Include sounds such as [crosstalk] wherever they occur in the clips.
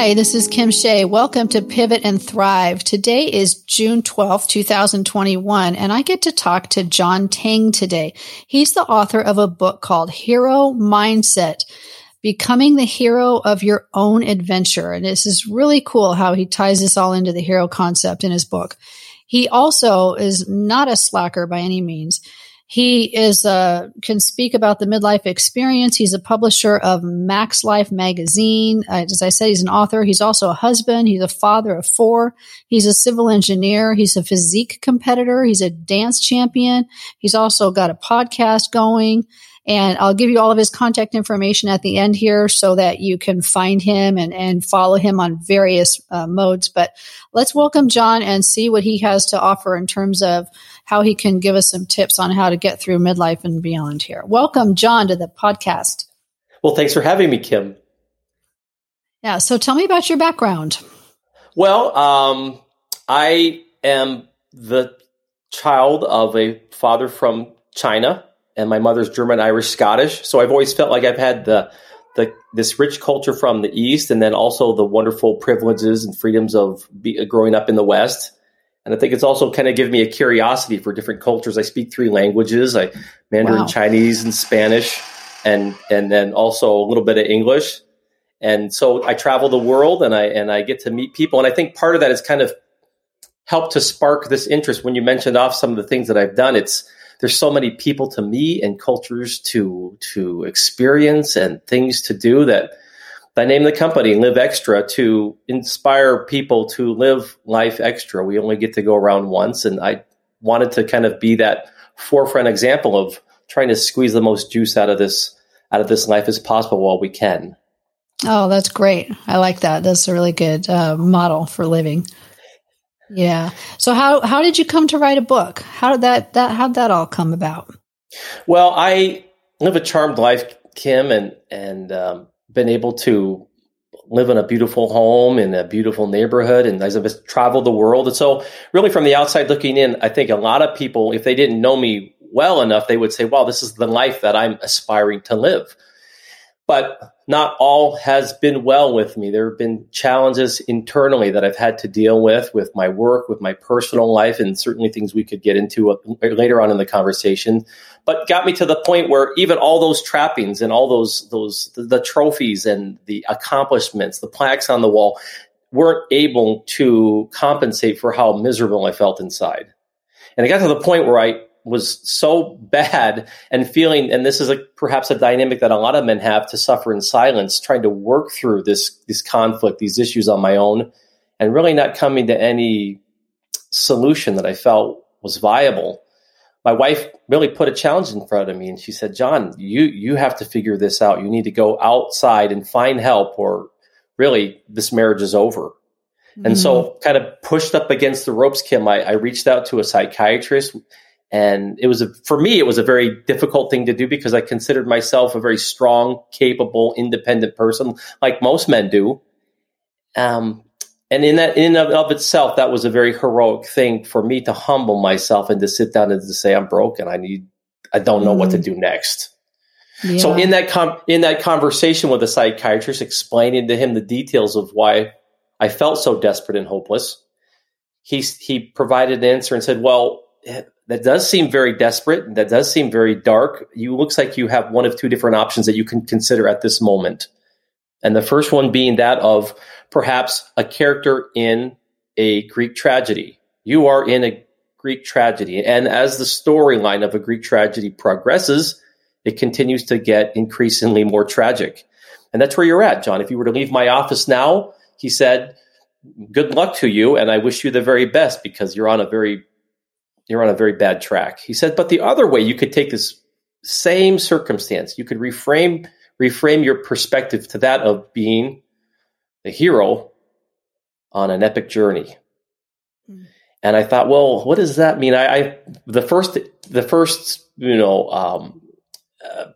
Hi, this is Kim Shea. Welcome to Pivot and Thrive. Today is June 12th, 2021, and I get to talk to John Tang today. He's the author of a book called Hero Mindset. Becoming the hero of your own adventure. And this is really cool how he ties this all into the hero concept in his book. He also is not a slacker by any means. He is uh, can speak about the midlife experience. He's a publisher of Max Life magazine. Uh, as I said, he's an author. He's also a husband. He's a father of four. He's a civil engineer. He's a physique competitor. He's a dance champion. He's also got a podcast going. And I'll give you all of his contact information at the end here so that you can find him and, and follow him on various uh, modes. But let's welcome John and see what he has to offer in terms of how he can give us some tips on how to get through midlife and beyond here. Welcome, John, to the podcast. Well, thanks for having me, Kim. Yeah. So tell me about your background. Well, um, I am the child of a father from China, and my mother's German, Irish, Scottish. So I've always felt like I've had the the this rich culture from the East, and then also the wonderful privileges and freedoms of be, growing up in the West. And I think it's also kind of given me a curiosity for different cultures. I speak three languages: I Mandarin, wow. Chinese, and Spanish, and and then also a little bit of English. And so I travel the world, and I and I get to meet people. And I think part of that is kind of helped to spark this interest. When you mentioned off some of the things that I've done, it's there's so many people to meet and cultures to to experience and things to do that I name the company Live Extra to inspire people to live life extra. We only get to go around once, and I wanted to kind of be that forefront example of trying to squeeze the most juice out of this out of this life as possible while we can. Oh, that's great. I like that. That's a really good uh, model for living. Yeah. So how how did you come to write a book? How did that that how did that all come about? Well, I live a charmed life, Kim, and and um, been able to live in a beautiful home in a beautiful neighborhood and as I've traveled the world. And so really from the outside looking in, I think a lot of people, if they didn't know me well enough, they would say, wow, this is the life that I'm aspiring to live. But not all has been well with me. There have been challenges internally that I've had to deal with, with my work, with my personal life, and certainly things we could get into uh, later on in the conversation but got me to the point where even all those trappings and all those those the, trophies and the accomplishments, the plaques on the wall, weren't able to compensate for how miserable I felt inside. And I got to the point where I was so bad and feeling, and this is a, perhaps a dynamic that a lot of men have to suffer in silence, trying to work through this this conflict, these issues on my own, and really not coming to any solution that I felt was viable my wife really put a challenge in front of me and she said, John, you, you have to figure this out. You need to go outside and find help or really this marriage is over. Mm-hmm. And so mm-hmm. kind of pushed up against the ropes, Kim, I, I reached out to a psychiatrist and it was a, for me, it was a very difficult thing to do because I considered myself a very strong, capable, independent person like most men do. Um, and in that in of, of itself that was a very heroic thing for me to humble myself and to sit down and to say i'm broken. I need i don't know mm what to mm-hmm. do next. Yeah. so in that com- in that conversation with the psychiatrist explaining to him the details of why i felt so desperate and hopeless he he provided an answer and said well that does seem very desperate. That does seem very dark. You looks like you have one of two different options that you can consider at this moment. And the first one being that of perhaps a character in a Greek tragedy. You are in a Greek tragedy. And as the storyline of a Greek tragedy progresses, it continues to get increasingly more tragic. And that's where you're at, John. If you were to leave my office now, he said, good luck to you. And I wish you the very best because you're on a very, you're on a very bad track. He said, but the other way you could take this same circumstance, you could reframe, reframe your perspective to that of being the hero on an epic journey. Mm. And I thought, well, what does that mean? I, I the first the first you know um, uh,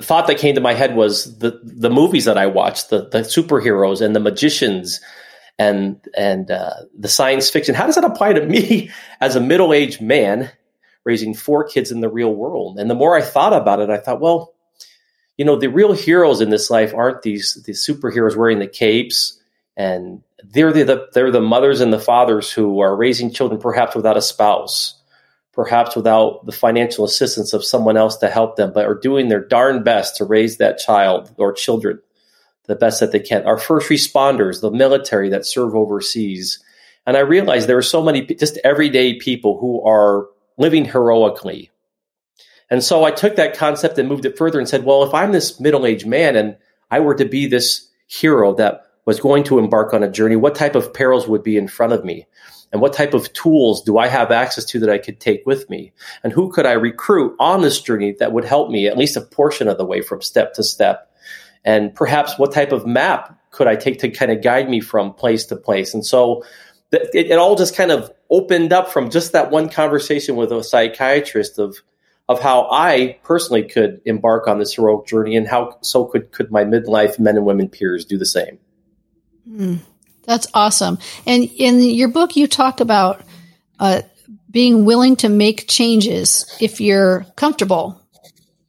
thought that came to my head was the the movies that I watched, the the superheroes and the magicians and and uh, the science fiction. How does that apply to me [laughs] as a middle aged man raising four kids in the real world? And the more I thought about it, I thought, well, you know, the real heroes in this life aren't these these superheroes wearing the capes and they're the they're the mothers and the fathers who are raising children perhaps without a spouse, perhaps without the financial assistance of someone else to help them, but are doing their darn best to raise that child or children the best that they can. Our first responders, the military that serve overseas. And I realized there are so many just everyday people who are living heroically. And so I took that concept and moved it further and said, well, if I'm this middle aged man and I were to be this hero that was going to embark on a journey, what type of perils would be in front of me? And what type of tools do I have access to that I could take with me? And who could I recruit on this journey that would help me at least a portion of the way from step to step? And perhaps what type of map could I take to kind of guide me from place to place? And so it, it all just kind of opened up from just that one conversation with a psychiatrist of of how I personally could embark on this heroic journey and how so could could my midlife men and women peers do the same. Mm, that's awesome. And in your book, you talk about uh, being willing to make changes if you're comfortable.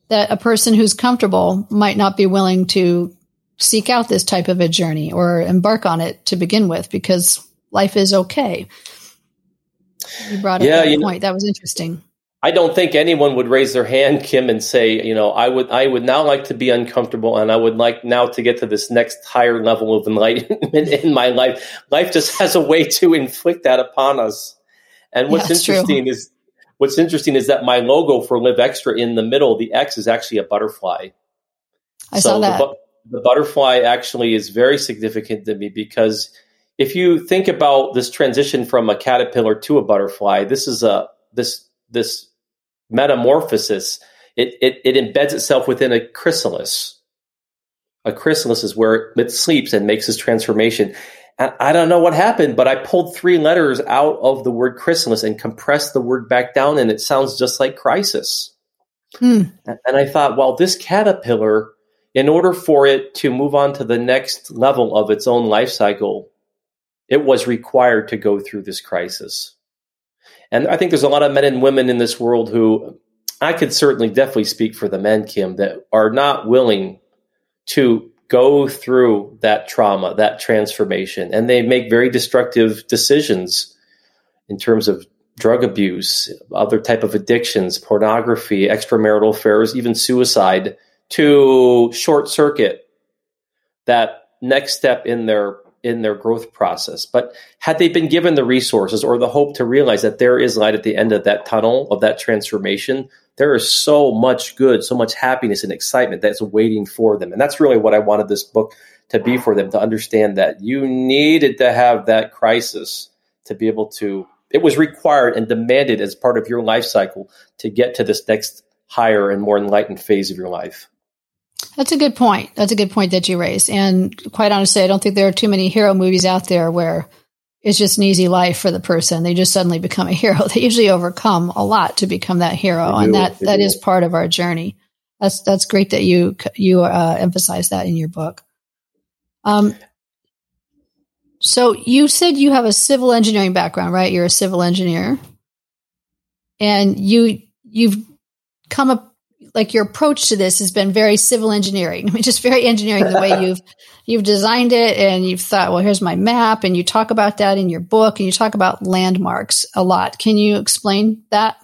That a person who's comfortable might not be willing to seek out this type of a journey or embark on it to begin with because life is okay. You brought up yeah, that point. Know, that was interesting. I don't think anyone would raise their hand, Kim, and say, you know, I would, I would now like to be uncomfortable, and I would like now to get to this next higher level of enlightenment [laughs] in my life. Life just has a way to inflict that upon us. And what's yeah, interesting true. is, what's interesting is that my logo for Live Extra in the middle, the X is actually a butterfly. I so saw that. The, the butterfly actually is very significant to me because if you think about this transition from a caterpillar to a butterfly, this is a this this metamorphosis, it, it, it embeds itself within a chrysalis. A chrysalis is where it sleeps and makes this transformation. And I don't know what happened, but I pulled three letters out of the word chrysalis and compressed the word back down, and it sounds just like crisis. Hmm. And I thought, well, this caterpillar, in order for it to move on to the next level of its own life cycle, it was required to go through this crisis. And I think there's a lot of men and women in this world who I could certainly definitely speak for the men, Kim, that are not willing to go through that trauma, that transformation, and they make very destructive decisions in terms of drug abuse, other type of addictions, pornography, extramarital affairs, even suicide to short circuit that next step in their in their growth process. But had they been given the resources or the hope to realize that there is light at the end of that tunnel of that transformation, there is so much good, so much happiness and excitement that's waiting for them. And that's really what I wanted this book to be for them to understand that you needed to have that crisis to be able to, it was required and demanded as part of your life cycle to get to this next higher and more enlightened phase of your life. That's a good point. That's a good point that you raised. And quite honestly, I don't think there are too many hero movies out there where it's just an easy life for the person. They just suddenly become a hero. [laughs] They usually overcome a lot to become that hero, and that that is part of our journey. That's that's great that you you uh, emphasize that in your book. Um, so you said you have a civil engineering background, right? You're a civil engineer, and you you've come up like your approach to this has been very civil engineering. [laughs] I mean, just very engineering the way [laughs] you've you've designed it, and you've thought, well, here's my map, and you talk about that in your book, and you talk about landmarks a lot. Can you explain that?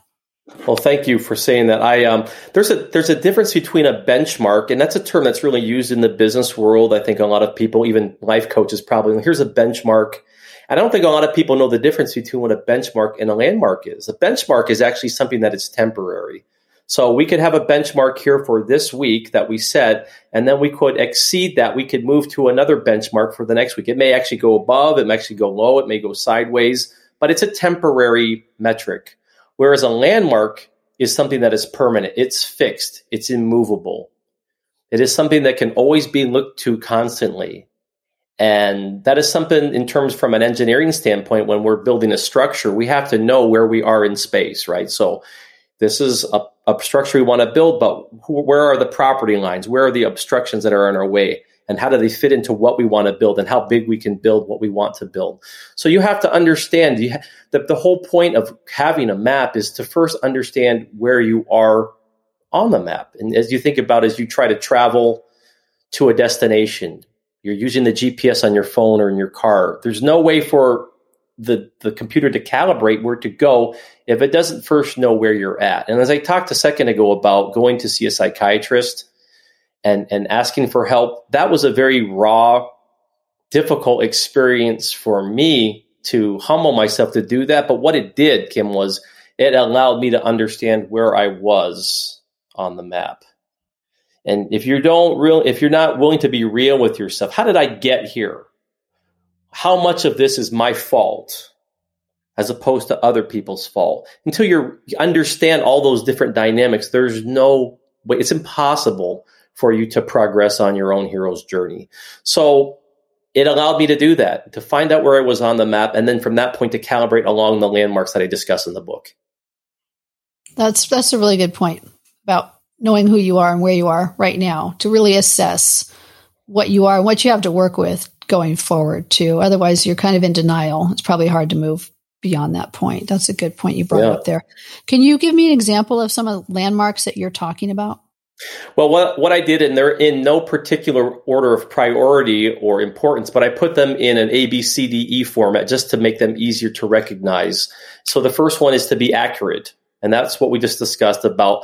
Well, thank you for saying that. I um, there's a there's a difference between a benchmark, and that's a term that's really used in the business world. I think a lot of people, even life coaches, probably here's a benchmark. I don't think a lot of people know the difference between what a benchmark and a landmark is. A benchmark is actually something that is temporary. So we could have a benchmark here for this week that we set, and then we could exceed that. We could move to another benchmark for the next week. It may actually go above, it may actually go low, it may go sideways, but it's a temporary metric. Whereas a landmark is something that is permanent, it's fixed, it's immovable. It is something that can always be looked to constantly. And that is something in terms from an engineering standpoint, when we're building a structure, we have to know where we are in space, right? So this is a, structure we want to build, but who, where are the property lines? Where are the obstructions that are in our way? And how do they fit into what we want to build and how big we can build what we want to build? So you have to understand ha- the, the whole point of having a map is to first understand where you are on the map. And as you think about as you try to travel to a destination, You're using the GPS on your phone or in your car. There's no way for the, the computer to calibrate where to go if it doesn't first know where you're at. And as I talked a second ago about going to see a psychiatrist and, and asking for help, that was a very raw, difficult experience for me to humble myself to do that. But what it did, Kim, was it allowed me to understand where I was on the map. And if you don't real, if you're not willing to be real with yourself, how did I get here? How much of this is my fault as opposed to other people's fault? Until you understand all those different dynamics, there's no way, it's impossible for you to progress on your own hero's journey. So it allowed me to do that, to find out where I was on the map, and then from that point to calibrate along the landmarks that I discuss in the book. That's that's a really good point about knowing who you are and where you are right now to really assess what you are and what you have to work with going forward too. Otherwise, you're kind of in denial. It's probably hard to move beyond that point. That's a good point you brought yeah. up there. Can you give me an example of some of the landmarks that you're talking about? Well, what what I did, and they're in no particular order of priority or importance, but I put them in an A, B, C, D, E format just to make them easier to recognize. So the first one is to be accurate. And that's what we just discussed about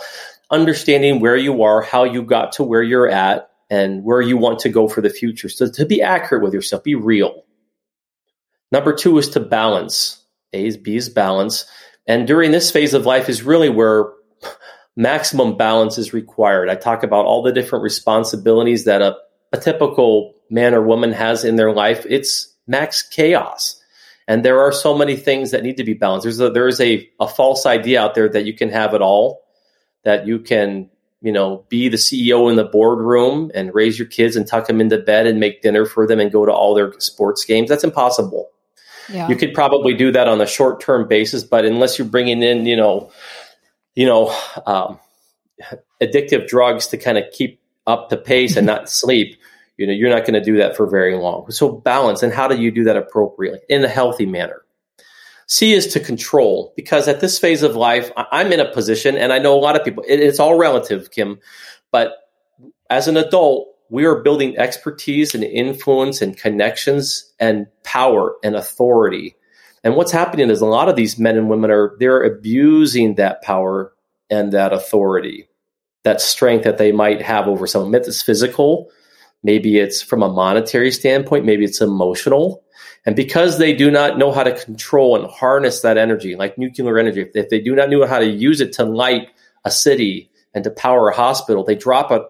understanding where you are, how you got to where you're at, and where you want to go for the future. So to be accurate with yourself, be real. Number two is to balance. A is B is balance. And during this phase of life is really where maximum balance is required. I talk about all the different responsibilities that a, a typical man or woman has in their life. It's max chaos. And there are so many things that need to be balanced. There's a, there is a, a false idea out there that you can have it all, that you can, you know, be the CEO in the boardroom and raise your kids and tuck them into bed and make dinner for them and go to all their sports games. That's impossible. Yeah. You could probably do that on a short term basis, but unless you're bringing in, you know, you know, um, addictive drugs to kind of keep up the pace and not [laughs] sleep, you know you're not going to do that for very long so balance and how do you do that appropriately in a healthy manner c is to control because at this phase of life i'm in a position and i know a lot of people it's all relative kim but as an adult we are building expertise and influence and connections and power and authority and what's happening is a lot of these men and women are they're abusing that power and that authority that strength that they might have over someone that's physical Maybe it's from a monetary standpoint, maybe it's emotional. And because they do not know how to control and harness that energy, like nuclear energy, if, they do not know how to use it to light a city and to power a hospital, they drop it,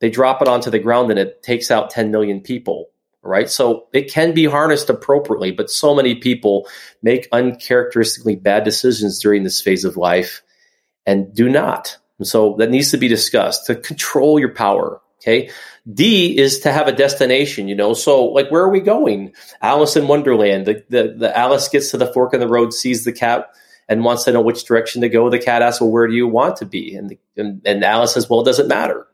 they drop it onto the ground and it takes out 10 million people. Right. So it can be harnessed appropriately, but so many people make uncharacteristically bad decisions during this phase of life and do not. And so that needs to be discussed to control your power, Okay. D is to have a destination, you know. So, like, where are we going? Alice in Wonderland. The, the, the Alice gets to the fork in the road, sees the cat, and wants to know which direction to go. The cat asks, "Well, where do you want to be?" And the, and, and Alice says, "Well, it doesn't matter."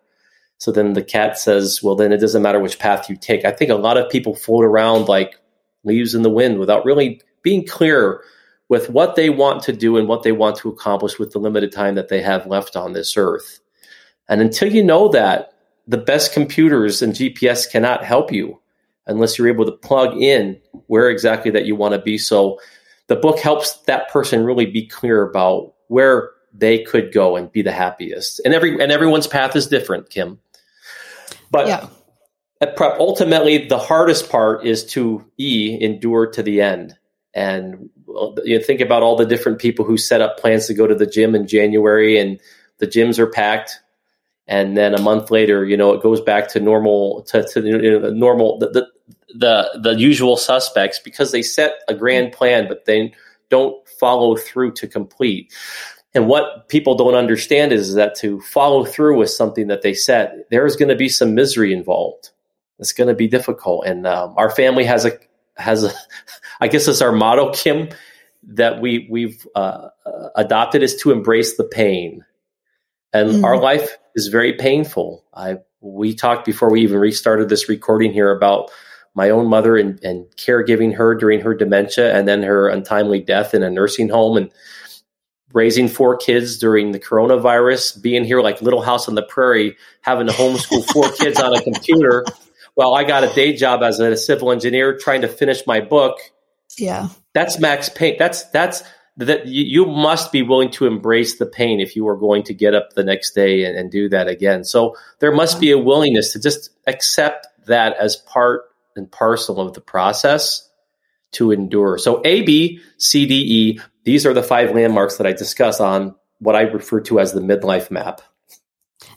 So then the cat says, "Well, then it doesn't matter which path you take." I think a lot of people float around like leaves in the wind without really being clear with what they want to do and what they want to accomplish with the limited time that they have left on this earth. And until you know that, the best computers and GPS cannot help you unless you're able to plug in where exactly that you want to be. So the book helps that person really be clear about where they could go and be the happiest. And every and everyone's path is different, Kim. But yeah. Prep, ultimately, the hardest part is to e endure to the end. And you know, think about all the different people who set up plans to go to the gym in January, and the gyms are packed and then a month later, you know, it goes back to normal to, to you know, the normal the, the, the the usual suspects because they set a grand plan, but they don't follow through to complete. And what people don't understand is that to follow through with something that they set, there is going to be some misery involved. It's going to be difficult. And um, our family has a has a, [laughs] I guess it's our motto, Kim, that we we've uh, uh adopted is to embrace the pain and mm-hmm. our life is very painful. I we talked before we even restarted this recording here about my own mother and, and caregiving her during her dementia and then her untimely death in a nursing home and raising four kids during the coronavirus, being here like Little House on the Prairie, having to homeschool four [laughs] kids on a computer well, I got a day job as a civil engineer trying to finish my book. Yeah. That's max pain. That's, that's, that you, must be willing to embrace the pain if you are going to get up the next day and, and do that again. So there must be a willingness to just accept that as part and parcel of the process to endure. So A, B, C, D, E, these are the five landmarks that I discuss on what I refer to as the midlife map.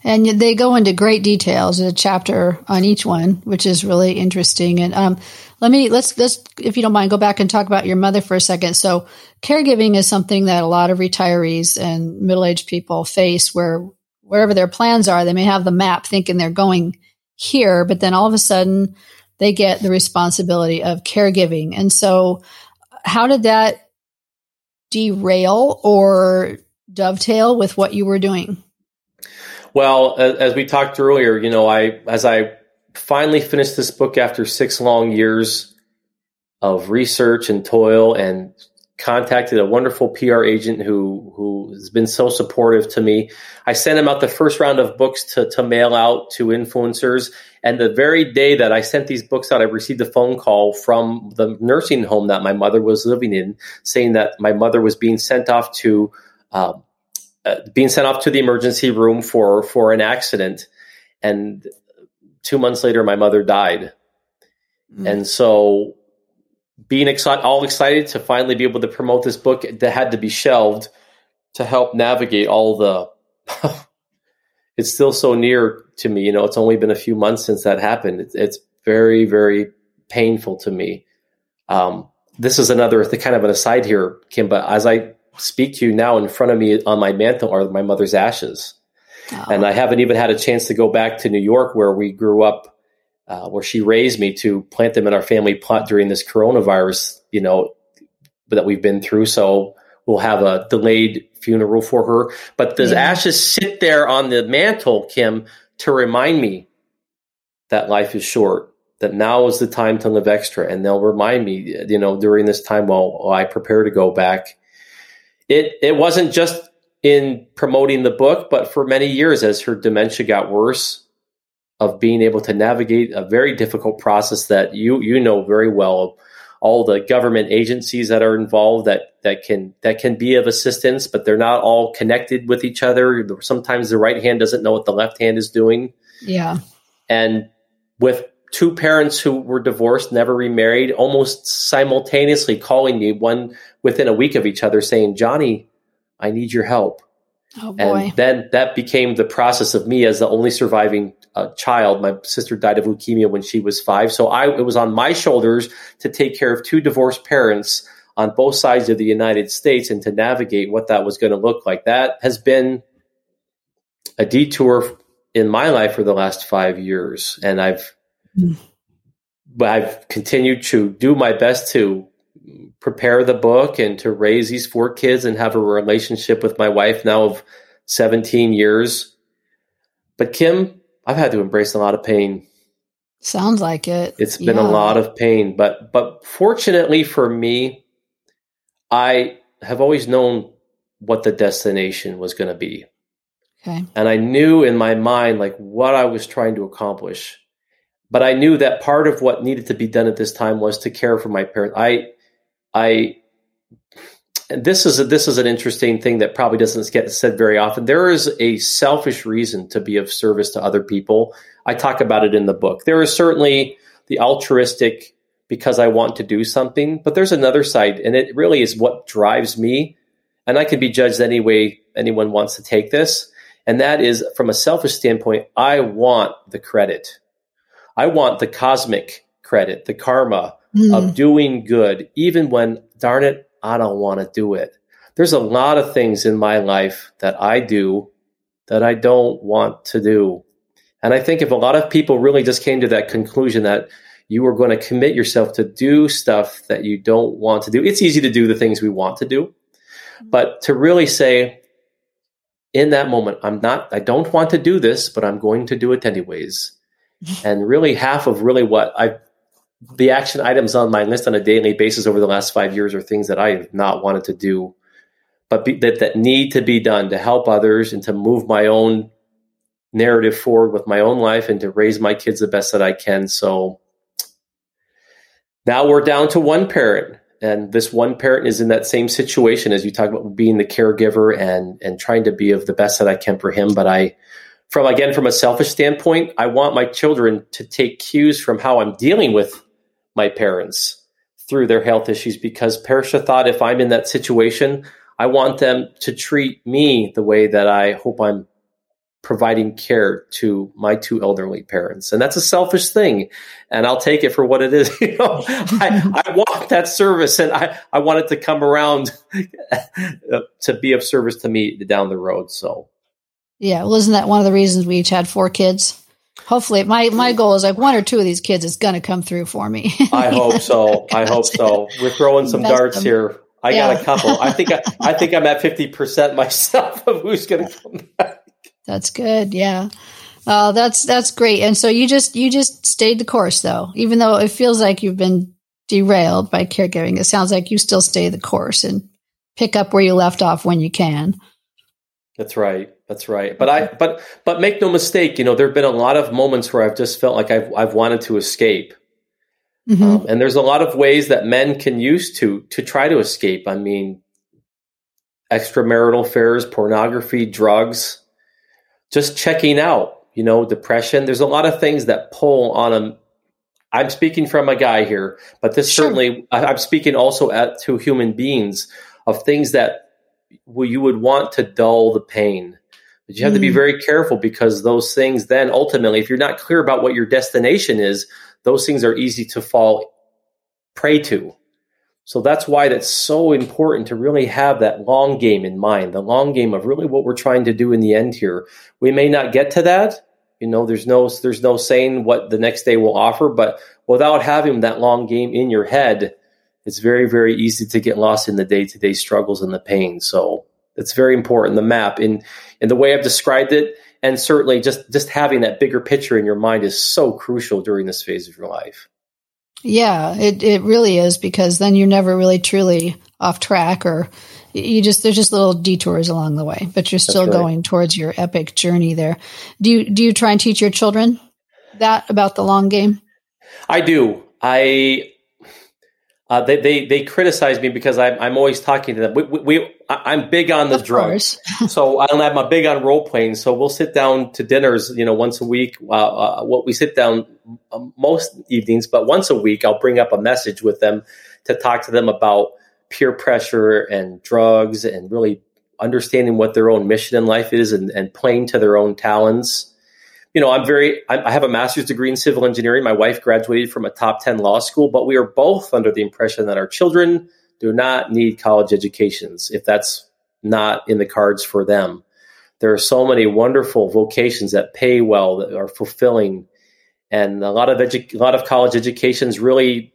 And they go into great details, a chapter on each one, which is really interesting. And um, let me let's let's if you don't mind, go back and talk about your mother for a second. So, caregiving is something that a lot of retirees and middle aged people face, where wherever their plans are, they may have the map thinking they're going here, but then all of a sudden they get the responsibility of caregiving. And so, how did that derail or dovetail with what you were doing? Well, as we talked earlier, you know, I as I finally finished this book after six long years of research and toil and contacted a wonderful PR agent who who has been so supportive to me. I sent him out the first round of books to to mail out to influencers, and the very day that I sent these books out, I received a phone call from the nursing home that my mother was living in, saying that my mother was being sent off to. Um, uh, being sent off to the emergency room for for an accident, and two months later, my mother died, mm. and so being excited, all excited to finally be able to promote this book that had to be shelved to help navigate all the. [laughs] it's still so near to me. You know, it's only been a few months since that happened. It's, it's very, very painful to me. Um, this is another the kind of an aside here, Kim. But as I speak to you now in front of me on my mantle are my mother's ashes. Oh. And I haven't even had a chance to go back to New York where we grew up, uh, where she raised me to plant them in our family plot during this coronavirus, you know, that we've been through. So we'll have a delayed funeral for her. But the yeah. ashes sit there on the mantle, Kim, to remind me that life is short, that now is the time to live extra. And they'll remind me, you know, during this time while, while I prepare to go back it it wasn't just in promoting the book, but for many years as her dementia got worse, of being able to navigate a very difficult process that you you know very well all the government agencies that are involved that that can that can be of assistance but they're not all connected with each other. Sometimes the right hand doesn't know what the left hand is doing. Yeah. And with two parents who were divorced, never remarried, almost simultaneously calling me one within a week of each other saying, Johnny, I need your help. Oh boy. And then that became the process of me as the only surviving uh, child. My sister died of leukemia when she was five. So I, it was on my shoulders to take care of two divorced parents on both sides of the United States and to navigate what that was going to look like. That has been a detour in my life for the last five years. And I've but I've continued to do my best to prepare the book and to raise these four kids and have a relationship with my wife now of 17 years. But Kim, I've had to embrace a lot of pain. Sounds like it. It's been yeah. a lot of pain, but but fortunately for me, I have always known what the destination was going to be. Okay. And I knew in my mind like what I was trying to accomplish but I knew that part of what needed to be done at this time was to care for my parents. I, I, this is a, this is an interesting thing that probably doesn't get said very often. There is a selfish reason to be of service to other people. I talk about it in the book. There is certainly the altruistic because I want to do something, but there's another side, and it really is what drives me. And I can be judged any way anyone wants to take this. And that is from a selfish standpoint, I want the credit. I want the cosmic credit, the karma mm. of doing good, even when, darn it, I don't want to do it. There's a lot of things in my life that I do that I don't want to do. And I think if a lot of people really just came to that conclusion that you are going to commit yourself to do stuff that you don't want to do, it's easy to do the things we want to do. But to really say, in that moment, I'm not, I don't want to do this, but I'm going to do it anyways [laughs] and really half of really what I the action items on my list on a daily basis over the last five years are things that I have not wanted to do, but be, that that need to be done to help others and to move my own narrative forward with my own life and to raise my kids the best that I can. So now we're down to one parent. And this one parent is in that same situation as you talk about being the caregiver and and trying to be of the best that I can for him. But I from again from a selfish standpoint, I want my children to take cues from how I'm dealing with my parents through their health issues because Parisha thought if I'm in that situation, I want them to treat me the way that I hope I'm providing care to my two elderly parents. And that's a selfish thing. And I'll take it for what it is. [laughs] you know, I, I want that service and I, I want it to come around [laughs] to be of service to me down the road. So yeah, well, isn't that one of the reasons we each had four kids? Hopefully, my my goal is like one or two of these kids is going to come through for me. I hope so. [laughs] I hope so. We're throwing some darts here. I yeah. got a couple. I think I, I think I'm at [laughs] fifty percent myself [laughs] of who's going to come back. That's good. Yeah. Uh, that's that's great. And so you just you just stayed the course though, even though it feels like you've been derailed by caregiving. It sounds like you still stay the course and pick up where you left off when you can. That's right. That's right. But I but but make no mistake, you know, there've been a lot of moments where I've just felt like I've I've wanted to escape. Mm-hmm. Um, and there's a lot of ways that men can use to to try to escape. I mean, extramarital affairs, pornography, drugs, just checking out, you know, depression. There's a lot of things that pull on them. I'm speaking from a guy here, but this sure. certainly, I'm speaking also at, to human beings of things that well, you would want to dull the pain. But you have mm. to be mm. very careful because those things then ultimately, if you're not clear about what your destination is, those things are easy to fall prey to. So that's why that's so important to really have that long game in mind, the long game of really what we're trying to do in the end here. We may not get to that. You know, there's no there's no saying what the next day will offer, but without having that long game in your head, it's very, very easy to get lost in the day-to-day struggles and the pain. So it's very important. The map in in the way I've described it, and certainly just just having that bigger picture in your mind is so crucial during this phase of your life. Yeah, it, it really is because then you're never really truly off track or you just there's just little detours along the way, but you're still right. going towards your epic journey there. Do you do you try and teach your children that about the long game? I do. I uh, they, they they criticize me because I'm I'm always talking to them. We, we, we I'm big on the of drugs, [laughs] so I'm, I'm big on role playing. So we'll sit down to dinners, you know, once a week. Uh, uh, what we sit down um, most evenings, but once a week, I'll bring up a message with them to talk to them about peer pressure and drugs and really understanding what their own mission in life is and, and playing to their own talents you know, I'm very, I have a master's degree in civil engineering. My wife graduated from a top 10 law school, but we are both under the impression that our children do not need college educations if that's not in the cards for them. There are so many wonderful vocations that pay well, that are fulfilling, and a lot of edu- a lot of college educations really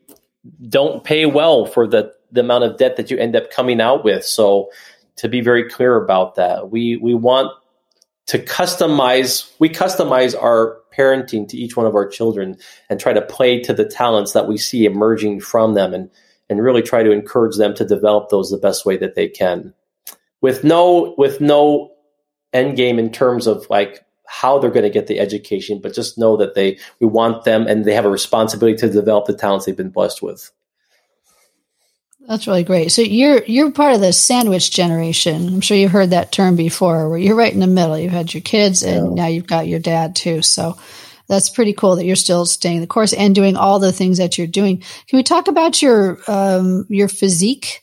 don't pay well for the the amount of debt that you end up coming out with. So, to be very clear about that, we we want to customize we customize our parenting to each one of our children and try to play to the talents that we see emerging from them and and really try to encourage them to develop those the best way that they can. With no with no end game in terms of like how they're going to get the education but just know that they we want them and they have a responsibility to develop the talents they've been blessed with that's really great. So you're you're part of the sandwich generation. I'm sure you've heard that term before, where you're right in the middle. You've had your kids, and yeah. now you've got your dad too. So that's pretty cool that you're still staying the course and doing all the things that you're doing. Can we talk about your um, your physique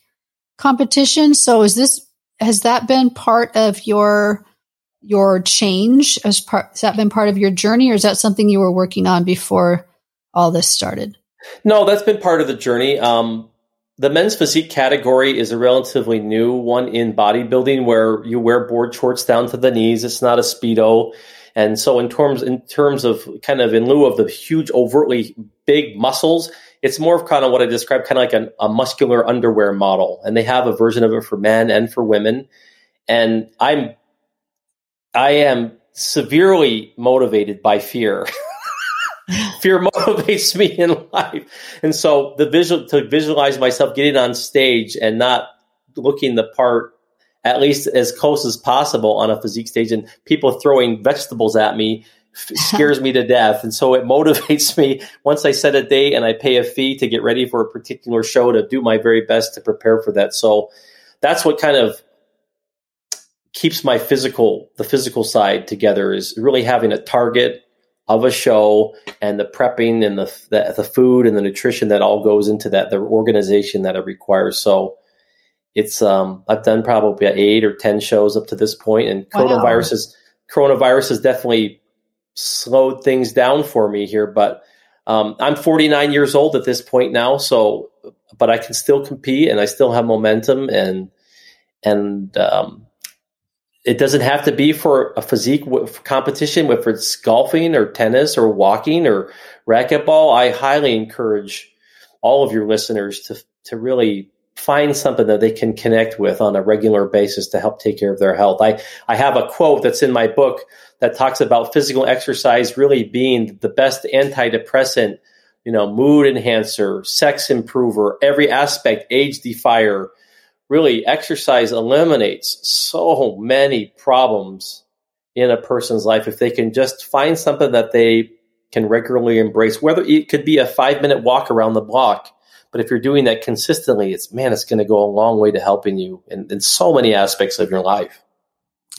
competition? So is this has that been part of your your change as part? Has that been part of your journey, or is that something you were working on before all this started? No, that's been part of the journey. Um, the men's physique category is a relatively new one in bodybuilding where you wear board shorts down to the knees. It's not a speedo. And so in terms in terms of kind of in lieu of the huge overtly big muscles, it's more of kind of what I describe kind of like an, a muscular underwear model. And they have a version of it for men and for women. And I'm I am severely motivated by fear. [laughs] [laughs] fear motivates me in life. And so the visual to visualize myself getting on stage and not looking the part at least as close as possible on a physique stage. And people throwing vegetables at me [laughs] scares me to death. And so it motivates me once I set a date and I pay a fee to get ready for a particular show to do my very best to prepare for that. So that's what kind of keeps my physical, the physical side together is really having a target of a show and the prepping and the, the, the food and the nutrition that all goes into that, the organization that it requires. So it's um I've done probably eight or ten shows up to this point, and wow. coronavirus is coronavirus has definitely slowed things down for me here. But um, I'm 49 years old at this point now, so but I can still compete and I still have momentum and and um, it doesn't have to be for a physique competition, if it's golfing or tennis or walking or racquetball. I highly encourage all of your listeners to to really find something that they can connect with on a regular basis to help take care of their health. I, I have a quote that's in my book that talks about physical exercise really being the best antidepressant, you know, mood enhancer, sex improver, every aspect, age defier. Really, exercise eliminates so many problems in a person's life if they can just find something that they can regularly embrace, whether it could be a five minute walk around the block but if you're doing that consistently, it's man, it's going to go a long way to helping you in, in so many aspects of your life.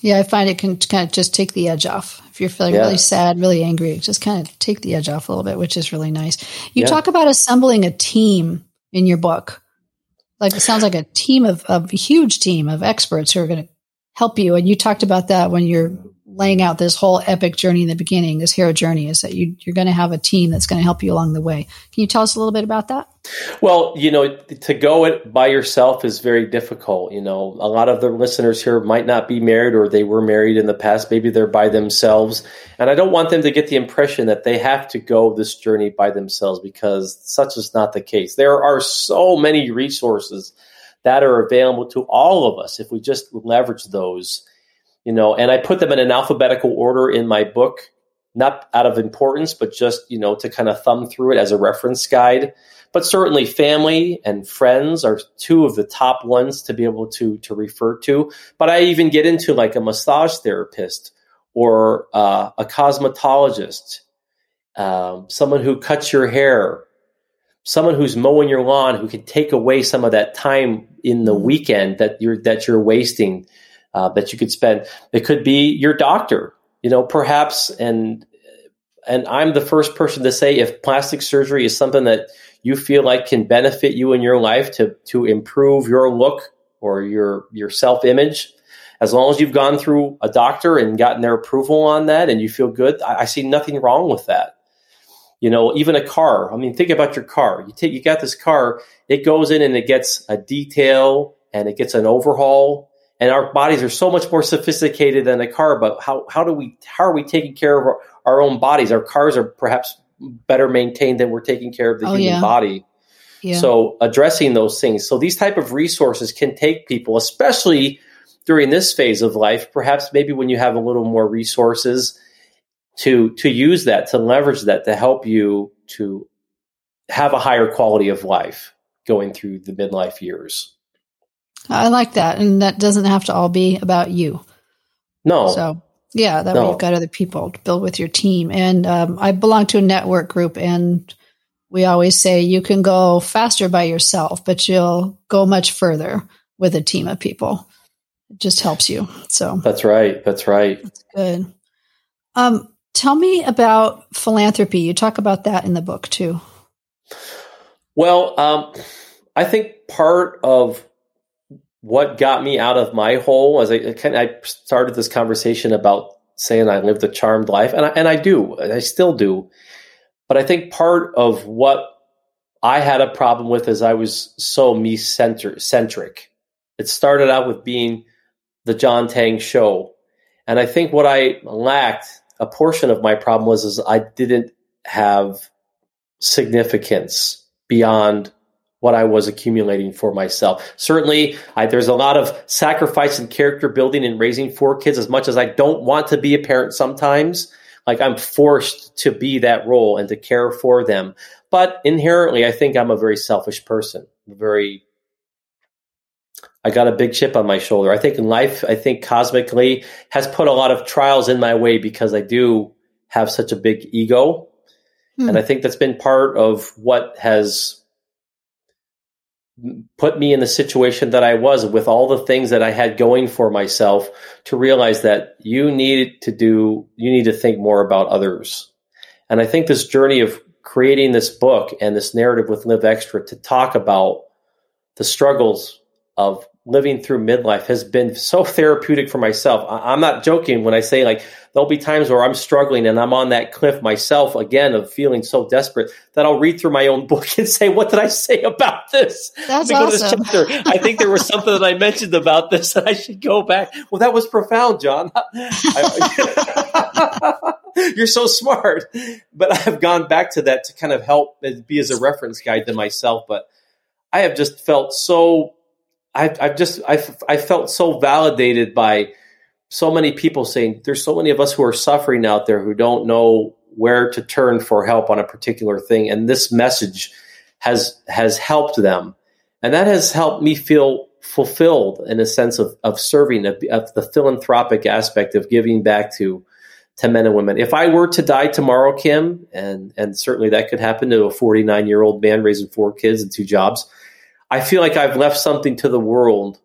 Yeah, I find it can kind of just take the edge off. If you're feeling yeah. really sad, really angry, just kind of take the edge off a little bit, which is really nice. You yeah. talk about assembling a team in your book. Like it sounds like a team of, a huge team of experts who are going to help you. And you talked about that when you're laying out this whole epic journey in the beginning, this hero journey, is that you, you're going to have a team that's going to help you along the way. Can you tell us a little bit about that? Well, you know, to go it by yourself is very difficult. You know, a lot of the listeners here might not be married or they were married in the past. Maybe they're by themselves. And I don't want them to get the impression that they have to go this journey by themselves because such is not the case. There are so many resources that are available to all of us if we just leverage those you know, and I put them in an alphabetical order in my book, not out of importance, but just, you know, to kind of thumb through it as a reference guide. But certainly family and friends are two of the top ones to be able to, to refer to. But I even get into like a massage therapist or uh, a cosmetologist, um, someone who cuts your hair, someone who's mowing your lawn who can take away some of that time in the weekend that you're that you're wasting uh, that you could spend. It could be your doctor, you know, perhaps. And and I'm the first person to say if plastic surgery is something that you feel like can benefit you in your life to to improve your look or your your self image. As long as you've gone through a doctor and gotten their approval on that and you feel good, I, I see nothing wrong with that you know even a car i mean think about your car you take you got this car it goes in and it gets a detail and it gets an overhaul and our bodies are so much more sophisticated than a car but how, how do we how are we taking care of our, our own bodies our cars are perhaps better maintained than we're taking care of the oh, human yeah. body yeah. so addressing those things so these type of resources can take people especially during this phase of life perhaps maybe when you have a little more resources to to use that to leverage that to help you to have a higher quality of life going through the midlife years I like that. And that doesn't have to all be about you. No. So, yeah, that no. way you've got other people to build with your team. And um, I belong to a network group, and we always say you can go faster by yourself, but you'll go much further with a team of people. It just helps you. So that's right. That's right. That's good. Um, tell me about philanthropy. You talk about that in the book too. Well, um, I think part of what got me out of my hole as I, I started this conversation about saying I lived a charmed life, and I, and I do, I still do. But I think part of what I had a problem with is I was so me centric. It started out with being the John Tang show, and I think what I lacked, a portion of my problem was, is I didn't have significance beyond what I was accumulating for myself. Certainly, I, there's a lot of sacrifice and character building in raising four kids. As much as I don't want to be a parent, sometimes like I'm forced to be that role and to care for them. But inherently, I think I'm a very selfish person, very I got a big chip on my shoulder. I think in life, I think cosmically has put a lot of trials in my way because I do have such a big ego. Hmm. And I think that's been part of what has put me in the situation that I was with all the things that I had going for myself to realize that you need to do, you need to think more about others. And I think this journey of creating this book and this narrative with Live Extra to talk about the struggles of living through midlife has been so therapeutic for myself. I, am not joking when I say like there'll be times where I'm struggling and I'm on that cliff myself again of feeling so desperate that I'll read through my own [laughs] book and say, "What did I say about this?" That's awesome. This I think there was something that I mentioned about this that I should go back. Well, that was profound, John. [laughs] [laughs] You're so smart. But I've gone back to that to kind of help be as a reference guide to myself. But I have just felt so I've, I've just I've, I felt so validated by so many people saying there's so many of us who are suffering out there who don't know where to turn for help on a particular thing, and this message has has helped them, and that has helped me feel fulfilled in a sense of of serving of, of the philanthropic aspect of giving back to to men and women. If I were to die tomorrow, Kim, and and certainly that could happen to a 49 year old man raising four kids and two jobs I feel like I've left something to the world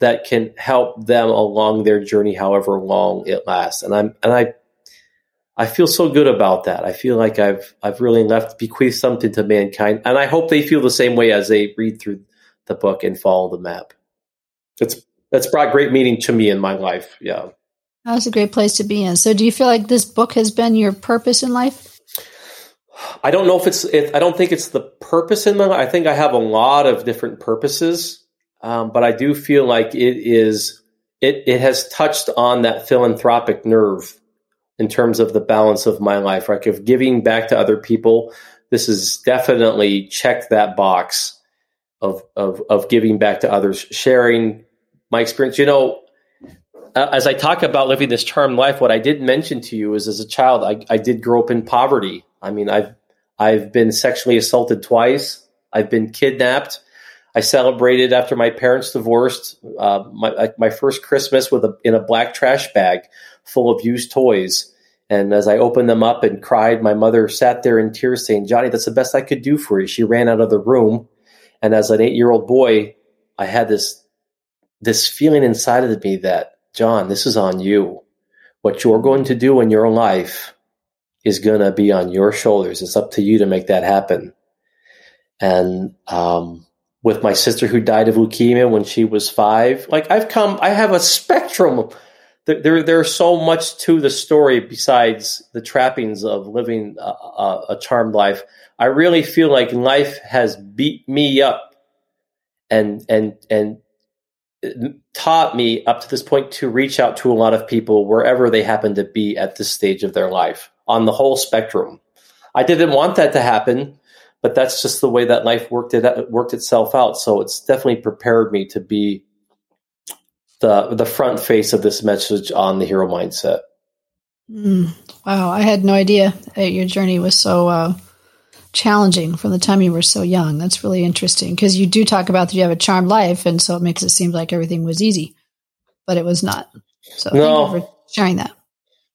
that can help them along their journey, however long it lasts. And I'm and I I feel so good about that. I feel like I've I've really left bequeathed something to mankind, and I hope they feel the same way as they read through the book and follow the map. It's that's brought great meaning to me in my life. Yeah, that's a great place to be in. So, do you feel like this book has been your purpose in life? I don't know if it's. It, I don't think it's the purpose in my. I think I have a lot of different purposes, um, but I do feel like it is. It it has touched on that philanthropic nerve in terms of the balance of my life. Like of giving back to other people, this is definitely checked that box of of of giving back to others, sharing my experience. You know, as I talk about living this charmed life, what I did mention to you is as a child, I, I did grow up in poverty. I mean, I've I've been sexually assaulted twice. I've been kidnapped. I celebrated after my parents divorced uh, my my first Christmas with a in a black trash bag full of used toys. And as I opened them up and cried, my mother sat there in tears, saying, "Johnny, that's the best I could do for you." She ran out of the room, and as an eight year old boy, I had this this feeling inside of me that John, this is on you. What you're going to do in your life is going to be on your shoulders. It's up to you to make that happen. And um, with my sister who died of leukemia when she was five, like I've come, I have a spectrum. There, there there's so much to the story besides the trappings of living a, a, a charmed life. I really feel like life has beat me up and and and taught me up to this point to reach out to a lot of people wherever they happen to be at this stage of their life on the whole spectrum. I didn't want that to happen, but that's just the way that life worked it worked itself out. So it's definitely prepared me to be the the front face of this message on the hero mindset. Mm, wow, I had no idea that your journey was so uh, challenging from the time you were so young. That's really interesting because you do talk about that you have a charmed life, and so it makes it seem like everything was easy, but it was not. So no. thank you for sharing that.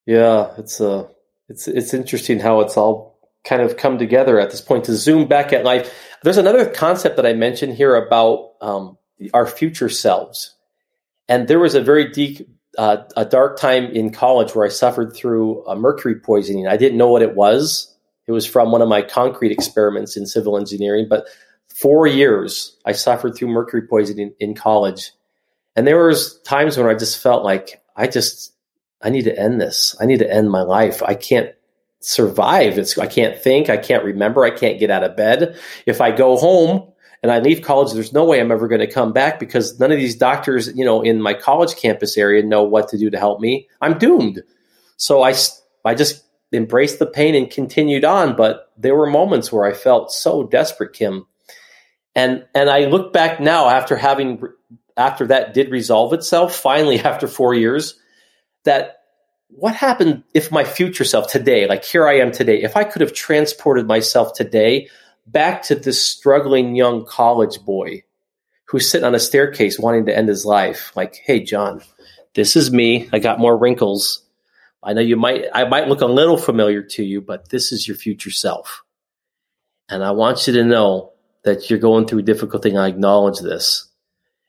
Yeah, it's a it's it's interesting how it's all kind of come together at this point to zoom back at life. There's another concept that I mentioned here about um, our future selves, and there was a very deep, uh, a dark time in college where I suffered through a mercury poisoning. I didn't know what it was. It was from one of my concrete experiments in civil engineering, but four years I suffered through mercury poisoning in college, and there was times when I just felt like I just I need to end this. I need to end my life. I can't survive. It's, I can't think. I can't remember. I can't get out of bed. If I go home and I leave college, there's no way I'm ever going to come back because none of these doctors, you know, in my college campus area know what to do to help me. I'm doomed. So I, I just embraced the pain and continued on. But there were moments where I felt so desperate, Kim. And, and I look back now after having, after that did resolve itself, finally, [laughs] after four years, that what happened if my future self today, like here I am today, if I could have transported myself today back to this struggling young college boy who's sitting on a staircase wanting to end his life. Like, hey, John, this is me. I got more wrinkles. I know you might, I might look a little familiar to you, but this is your future self. And I want you to know that you're going through a difficult thing. I acknowledge this.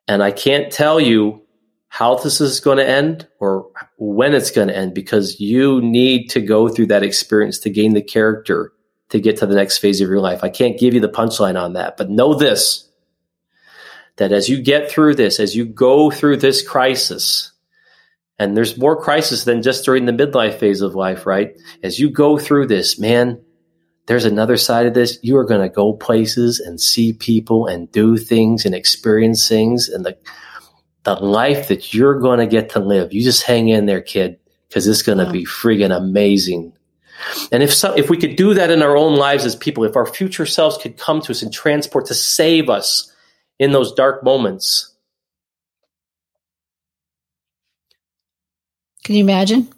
And I can't tell you how this is going to end or when it's going to end because you need to go through that experience to gain the character to get to the next phase of your life. I can't give you the punchline on that, but know this that as you get through this, as you go through this crisis, and there's more crisis than just during the midlife phase of life, right? As you go through this, man, there's another side of this. You are going to go places and see people and do things and experience things and the the life that you're going to get to live. You just hang in there, kid, because it's going to be friggin' amazing. And if so, if we could do that in our own lives as people, if our future selves could come to us and transport to save us in those dark moments. Can you imagine?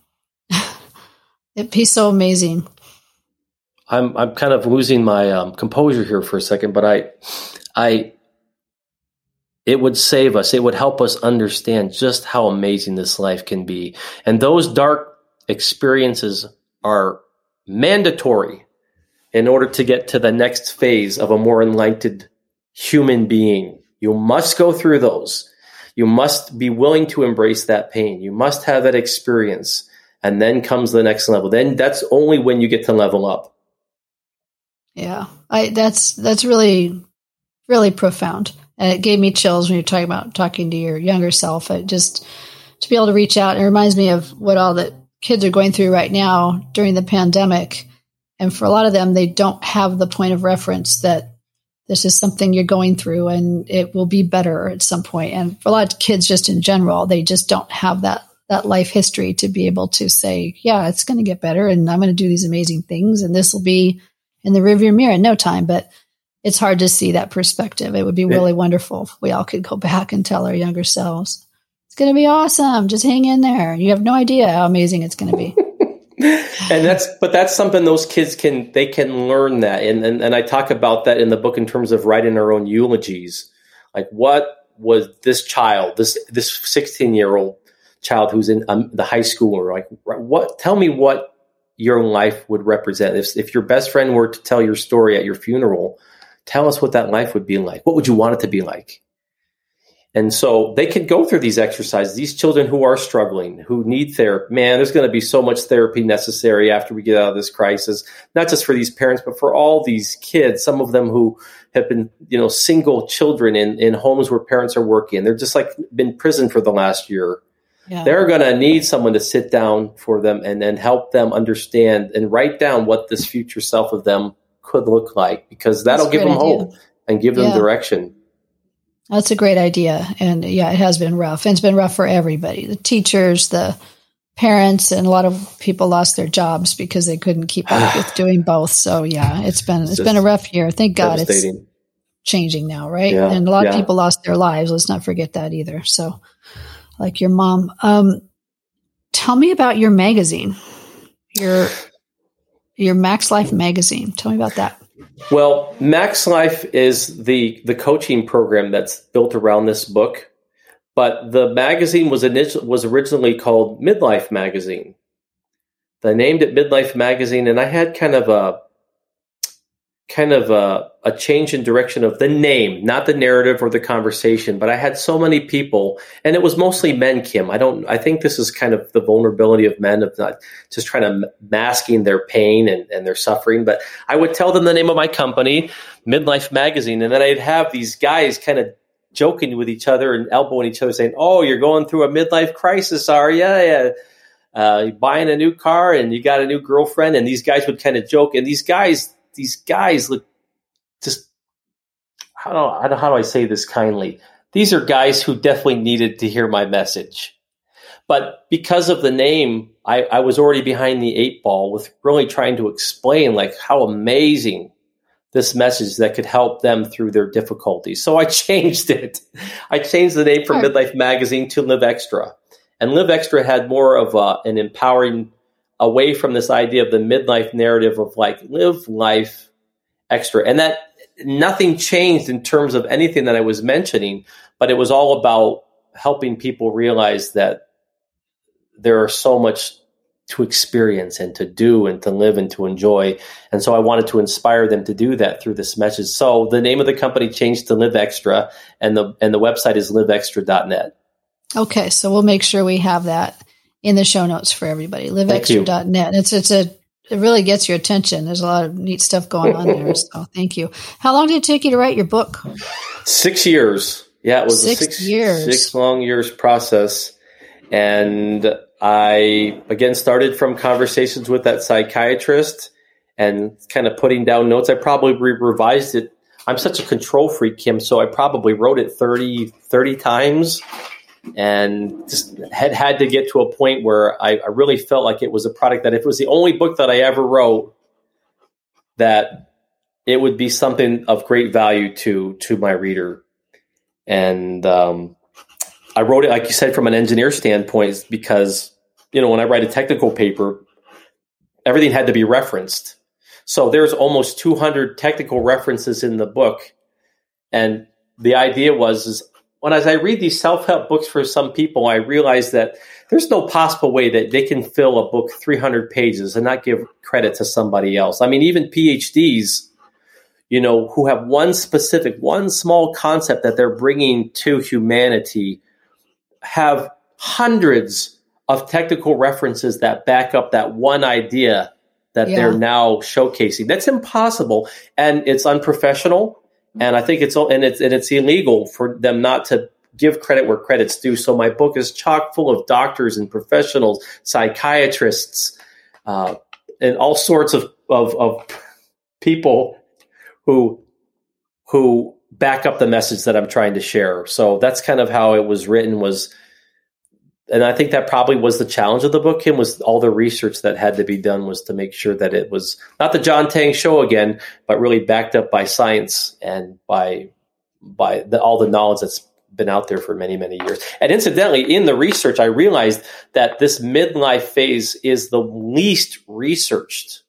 [laughs] It'd be so amazing. I'm I'm kind of losing my um, composure here for a second, but I I it would save us. It would help us understand just how amazing this life can be. And those dark experiences are mandatory in order to get to the next phase of a more enlightened human being. You must go through those. You must be willing to embrace that pain. You must have that experience. And then comes the next level. Then that's only when you get to level up. Yeah. I that's that's really really profound. And it gave me chills when you're talking about talking to your younger self. It just to be able to reach out. It reminds me of what all the kids are going through right now during the pandemic. And for a lot of them, they don't have the point of reference that this is something you're going through and it will be better at some point. And for a lot of kids, just in general, they just don't have that that life history to be able to say, yeah, it's going to get better and I'm going to do these amazing things and this will be in the rearview mirror in no time. But it's hard to see that perspective. It would be really wonderful if we all could go back and tell our younger selves, it's going to be awesome. Just hang in there. You have no idea how amazing it's going to be. [laughs] and that's but that's something those kids can they can learn that and, and and i talk about that in the book in terms of writing our own eulogies like what was this child this this 16 year old child who's in um, the high schooler like what tell me what your life would represent if, if your best friend were to tell your story at your funeral Tell us what that life would be like. What would you want it to be like? And so they can go through these exercises. These children who are struggling, who need therapy, man, there's going to be so much therapy necessary after we get out of this crisis, not just for these parents, but for all these kids, some of them who have been, you know, single children in, in homes where parents are working. They're just like been prison for the last year. Yeah. They're going to need someone to sit down for them and then help them understand and write down what this future self of them could look like because that'll give them idea. hope and give them yeah. direction. That's a great idea. And yeah, it has been rough. And it's been rough for everybody the teachers, the parents, and a lot of people lost their jobs because they couldn't keep up with [sighs] doing both. So yeah, it's been, it's, it's been a rough year. Thank God it's changing now, right? Yeah, and a lot yeah. of people lost their lives. Let's not forget that either. So, like your mom, um, tell me about your magazine. Your your Max Life magazine. Tell me about that. Well, Max Life is the the coaching program that's built around this book, but the magazine was initial, was originally called Midlife Magazine. They named it Midlife Magazine, and I had kind of a kind of a, a, change in direction of the name, not the narrative or the conversation. But I had so many people, and it was mostly men. Kim, I don't. I think this is kind of the vulnerability of men of not just trying to masking their pain and, and their suffering. But I would tell them the name of my company, Midlife Magazine, and then I'd have these guys kind of joking with each other and elbowing each other, saying, "Oh, you're going through a midlife crisis, are you?" Yeah. Uh, buying a new car and you got a new girlfriend, and these guys would kind of joke, and these guys these guys look just how do, how do I say this kindly? These are guys who definitely needed to hear my message. But because of the name, I, I was already behind the eight ball with really trying to explain like how amazing this message that could help them through their difficulties. So I [laughs] changed it. I changed the name from Midlife Magazine to Live Extra. And Live Extra had more of a, an empowering away from this idea of the midlife narrative of like live life extra. And that nothing changed in terms of anything that I was mentioning, but it was all about helping people realize that there are so much to experience and to do and to live and to enjoy. And so I wanted to inspire them to do that through this message. So the name of the company changed to Live Extra and the and the website is liveextra.net. Okay, so we'll make sure we have that in the show notes for everybody. Liveextra.net. It's it's a it really gets your attention. There's a lot of neat stuff going on there. [laughs] So thank you. How long did it take you to write your book? Six years. Yeah, it was six a six years. six long years process. And I again started from conversations with that psychiatrist and kind of putting down notes. I probably revised it. I'm such a control freak, Kim, so I probably wrote it 30, 30 times and just had had to get to a point where I, I really felt like it was a product that if it was the only book that I ever wrote, that it would be something of great value to to my reader. And um, I wrote it, like you said, from an engineer standpoint, because you know when I write a technical paper, everything had to be referenced. So there's almost 200 technical references in the book, and the idea was is when as I read these self help books for some people, I realize that there's no possible way that they can fill a book 300 pages and not give credit to somebody else. I mean, even PhDs, you know, who have one specific, one small concept that they're bringing to humanity, have hundreds of technical references that back up that one idea that yeah. they're now showcasing. That's impossible and it's unprofessional and I think it's and it's and it's illegal for them not to give credit where credit's due. So my book is chock full of doctors and professionals, psychiatrists, uh, and all sorts of, of, of people who who back up the message that I'm trying to share. So that's kind of how it was written. Was and I think that probably was the challenge of the book. Kim was all the research that had to be done was to make sure that it was not the John Tang show again, but really backed up by science and by by the, all the knowledge that's been out there for many many years. And incidentally, in the research, I realized that this midlife phase is the least researched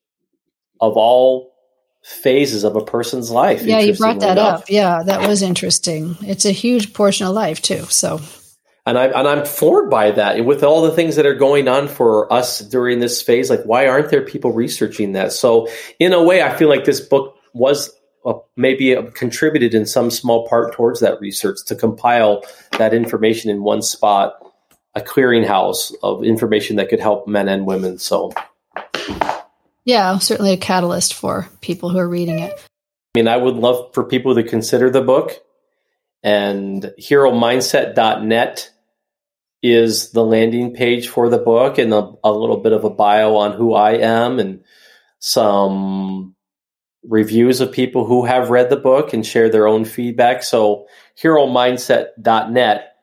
of all phases of a person's life. Yeah, you brought that enough. up. Yeah, that was interesting. It's a huge portion of life too. So and I and I'm floored by that. with all the things that are going on for us during this phase, like why aren't there people researching that? So in a way, I feel like this book was a, maybe a, contributed in some small part towards that research to compile that information in one spot, a clearinghouse of information that could help men and women. So, yeah, certainly a catalyst for people who are reading it. I mean, I would love for people to consider the book and heromindset.net is the landing page for the book and a, a, little bit of a bio on who I am and some reviews of people who have read the book and share their own feedback. So heromindset.net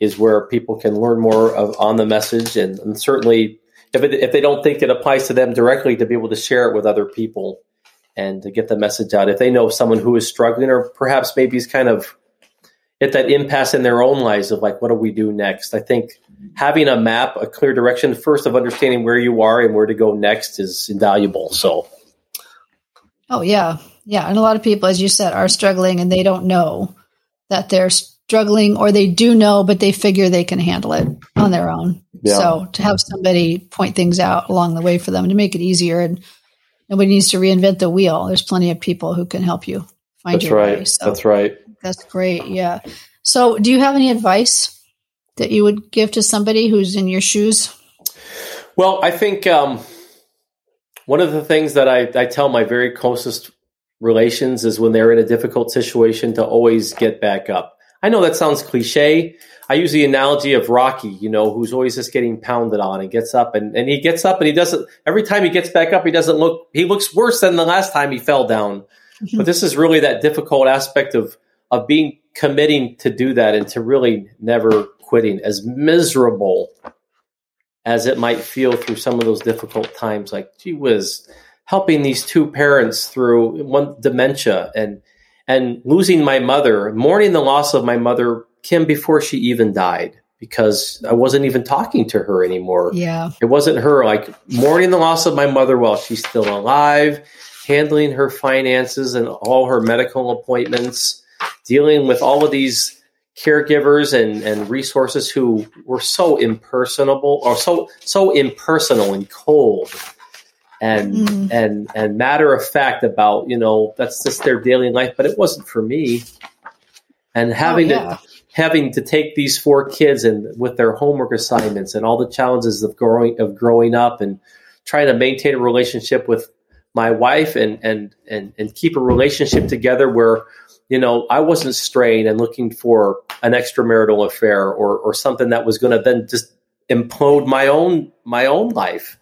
is where people can learn more of, on the message and, and certainly if, it, if they don't think it applies to them directly to be able to share it with other people and to get the message out. If they know someone who is struggling or perhaps maybe is kind of hit that impasse in their own lives of like, what do we do next? I think having a map, a clear direction, first of understanding where you are and where to go next is invaluable. So, oh yeah, yeah, and a lot of people, as you said, are struggling and they don't know that they're struggling, or they do know, but they figure they can handle it on their own. Yeah. So to have somebody point things out along the way for them to make it easier, and nobody needs to reinvent the wheel. There's plenty of people who can help you find That's your right. way. So. That's right. That's great. Yeah. So, do you have any advice that you would give to somebody who's in your shoes? Well, I think um, one of the things that I, I tell my very closest relations is when they're in a difficult situation to always get back up. I know that sounds cliche. I use the analogy of Rocky, you know, who's always just getting pounded on and gets up and, and he gets up and he doesn't, every time he gets back up, he doesn't look, he looks worse than the last time he fell down. Mm-hmm. But this is really that difficult aspect of, of being committing to do that and to really never quitting, as miserable as it might feel through some of those difficult times. Like, gee whiz, helping these two parents through one dementia and and losing my mother, mourning the loss of my mother, Kim, before she even died, because I wasn't even talking to her anymore. Yeah. It wasn't her, like mourning the loss of my mother while she's still alive, handling her finances and all her medical appointments, dealing with all of these caregivers and, and resources who were so impersonable or so so impersonal and cold and mm. and and matter of fact about you know that's just their daily life but it wasn't for me and having oh, yeah. to having to take these four kids and with their homework assignments and all the challenges of growing of growing up and trying to maintain a relationship with my wife and and and and keep a relationship together where you know I wasn't straying and looking for an extramarital affair or or something that was going to then just implode my own my own life.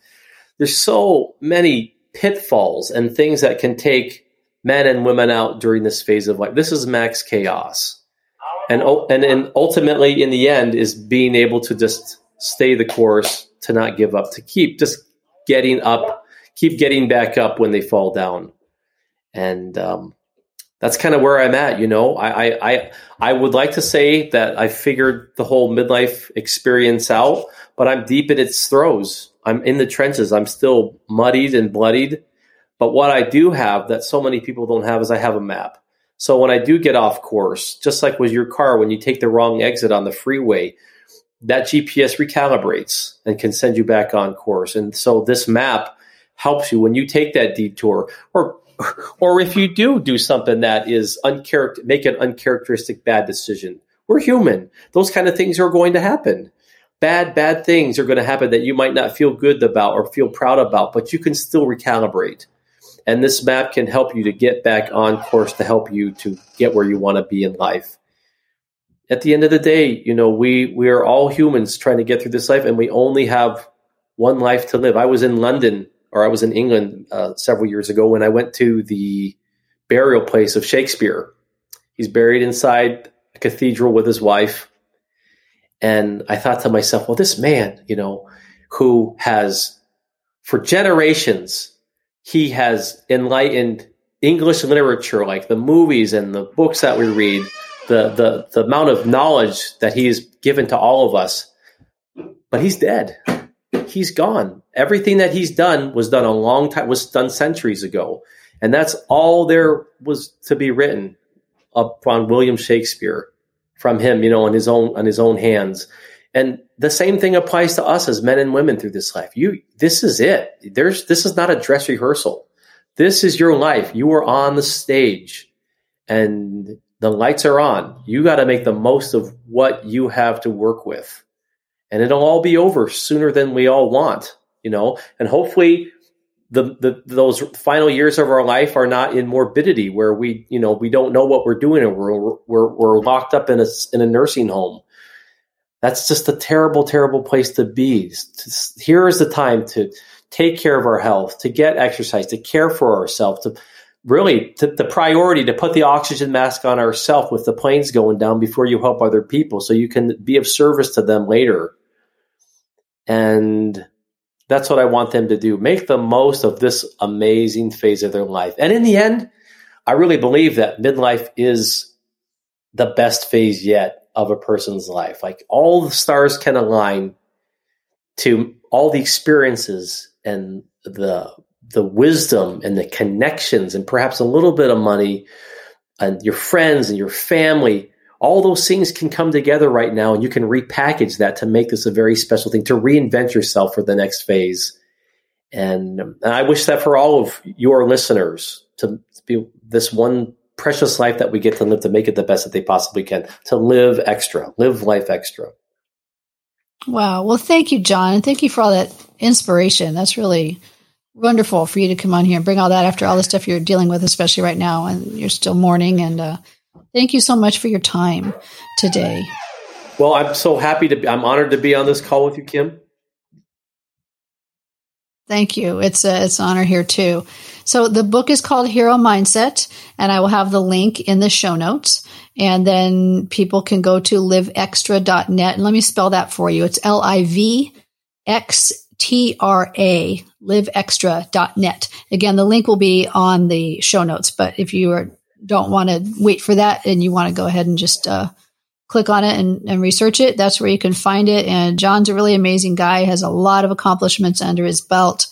There's so many pitfalls and things that can take men and women out during this phase of life. This is max chaos, and and and ultimately in the end is being able to just stay the course, to not give up, to keep just getting up keep getting back up when they fall down. And um, that's kind of where I'm at. You know, I, I I would like to say that I figured the whole midlife experience out, but I'm deep in its throes. I'm in the trenches. I'm still muddied and bloodied. But what I do have that so many people don't have is I have a map. So when I do get off course, just like with your car, when you take the wrong exit on the freeway, that GPS recalibrates and can send you back on course. And so this map helps you when you take that detour or or if you do do something that is uncharacter make an uncharacteristic bad decision. We're human. Those kind of things are going to happen. Bad bad things are going to happen that you might not feel good about or feel proud about but you can still recalibrate. And this map can help you to get back on course to help you to get where you want to be in life. At the end of the day you know we we are all humans trying to get through this life and we only have one life to live. I was in london or I was in England uh, several years ago when I went to the burial place of Shakespeare. He's buried inside a cathedral with his wife. And I thought to myself, well, this man, you know, who has for generations, he has enlightened English literature, like the movies and the books that we read, the, the, the amount of knowledge that he's given to all of us. But he's dead he's gone. Everything that he's done was done a long time, was done centuries ago. And that's all there was to be written upon William Shakespeare from him, you know, on his own, on his own hands. And the same thing applies to us as men and women through this life. You, this is it. There's, this is not a dress rehearsal. This is your life. You are on the stage and the lights are on. You got to make the most of what you have to work with and it'll all be over sooner than we all want, you know, and hopefully the, the those final years of our life are not in morbidity where we, you know, we don't know what we're doing and we're, we're, we're locked up in a, in a nursing home. That's just a terrible, terrible place to be. Here is the time to take care of our health, to get exercise, to care for ourselves, to really to, the priority to put the oxygen mask on ourselves with the planes going down before you help other people so you can be of service to them later. And that's what I want them to do. Make the most of this amazing phase of their life. And in the end, I really believe that midlife is the best phase yet of a person's life. Like all the stars can align to all the experiences and the the wisdom and the connections and perhaps a little bit of money and your friends and your family all those things can come together right now and you can repackage that to make this a very special thing to reinvent yourself for the next phase. And, and i wish that for all of your listeners to be this one precious life that we get to live to make it the best that they possibly can to live extra live life extra. Wow. Well thank you john and thank you for all that inspiration. That's really wonderful for you to come on here and bring all that after all the stuff you're dealing with especially right now and you're still mourning and uh, Thank you so much for your time today. Well, I'm so happy to be, I'm honored to be on this call with you, Kim. Thank you. It's a, it's an honor here too. So the book is called Hero Mindset, and I will have the link in the show notes. And then people can go to liveextra.net. And let me spell that for you. It's L I V X T R A, liveextra.net. Again, the link will be on the show notes, but if you are don't want to wait for that and you want to go ahead and just uh, click on it and, and, research it, that's where you can find it. And John's a really amazing guy, has a lot of accomplishments under his belt.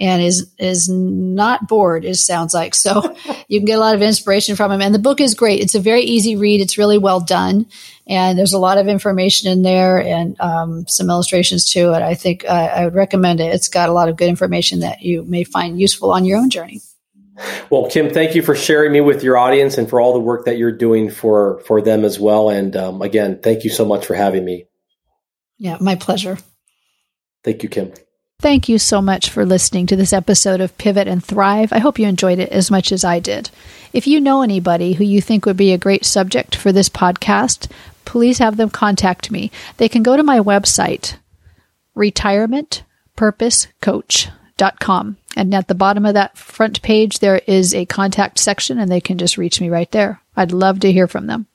and is is not bored. It sounds like so. [laughs] you can get a lot of inspiration from him, and the book is great. It's a very easy read. It's really well done, and there's a lot of information in there and um, some illustrations to it. I think uh, I would recommend it. It's got a lot of good information that you may find useful on your own journey. Well, Kim, thank you for sharing me with your audience and for all the work that you're doing for for them as well. And um, again, thank you so much for having me. Yeah, my pleasure. Thank you, Kim. Thank you so much for listening to this episode of Pivot and Thrive. I hope you enjoyed it as much as I did. If you know anybody who you think would be a great subject for this podcast, please have them contact me. They can go to my website, retirementpurposecoach.com. And at the bottom of that front page, there is a contact section, and they can just reach me right there. I'd love to hear from them.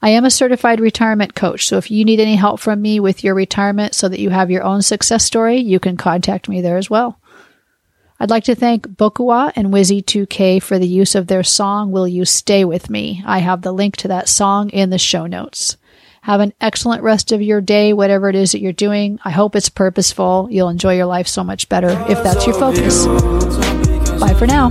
I am a certified retirement coach, so if you need any help from me with your retirement so that you have your own success story, you can contact me there as well. I'd like to thank Bokua and Wizzy2K for the use of their song, Will You Stay With Me? I have the link to that song in the show notes. Have an excellent rest of your day, whatever it is that you're doing. I hope it's purposeful. You'll enjoy your life so much better if that's your focus. Bye for now.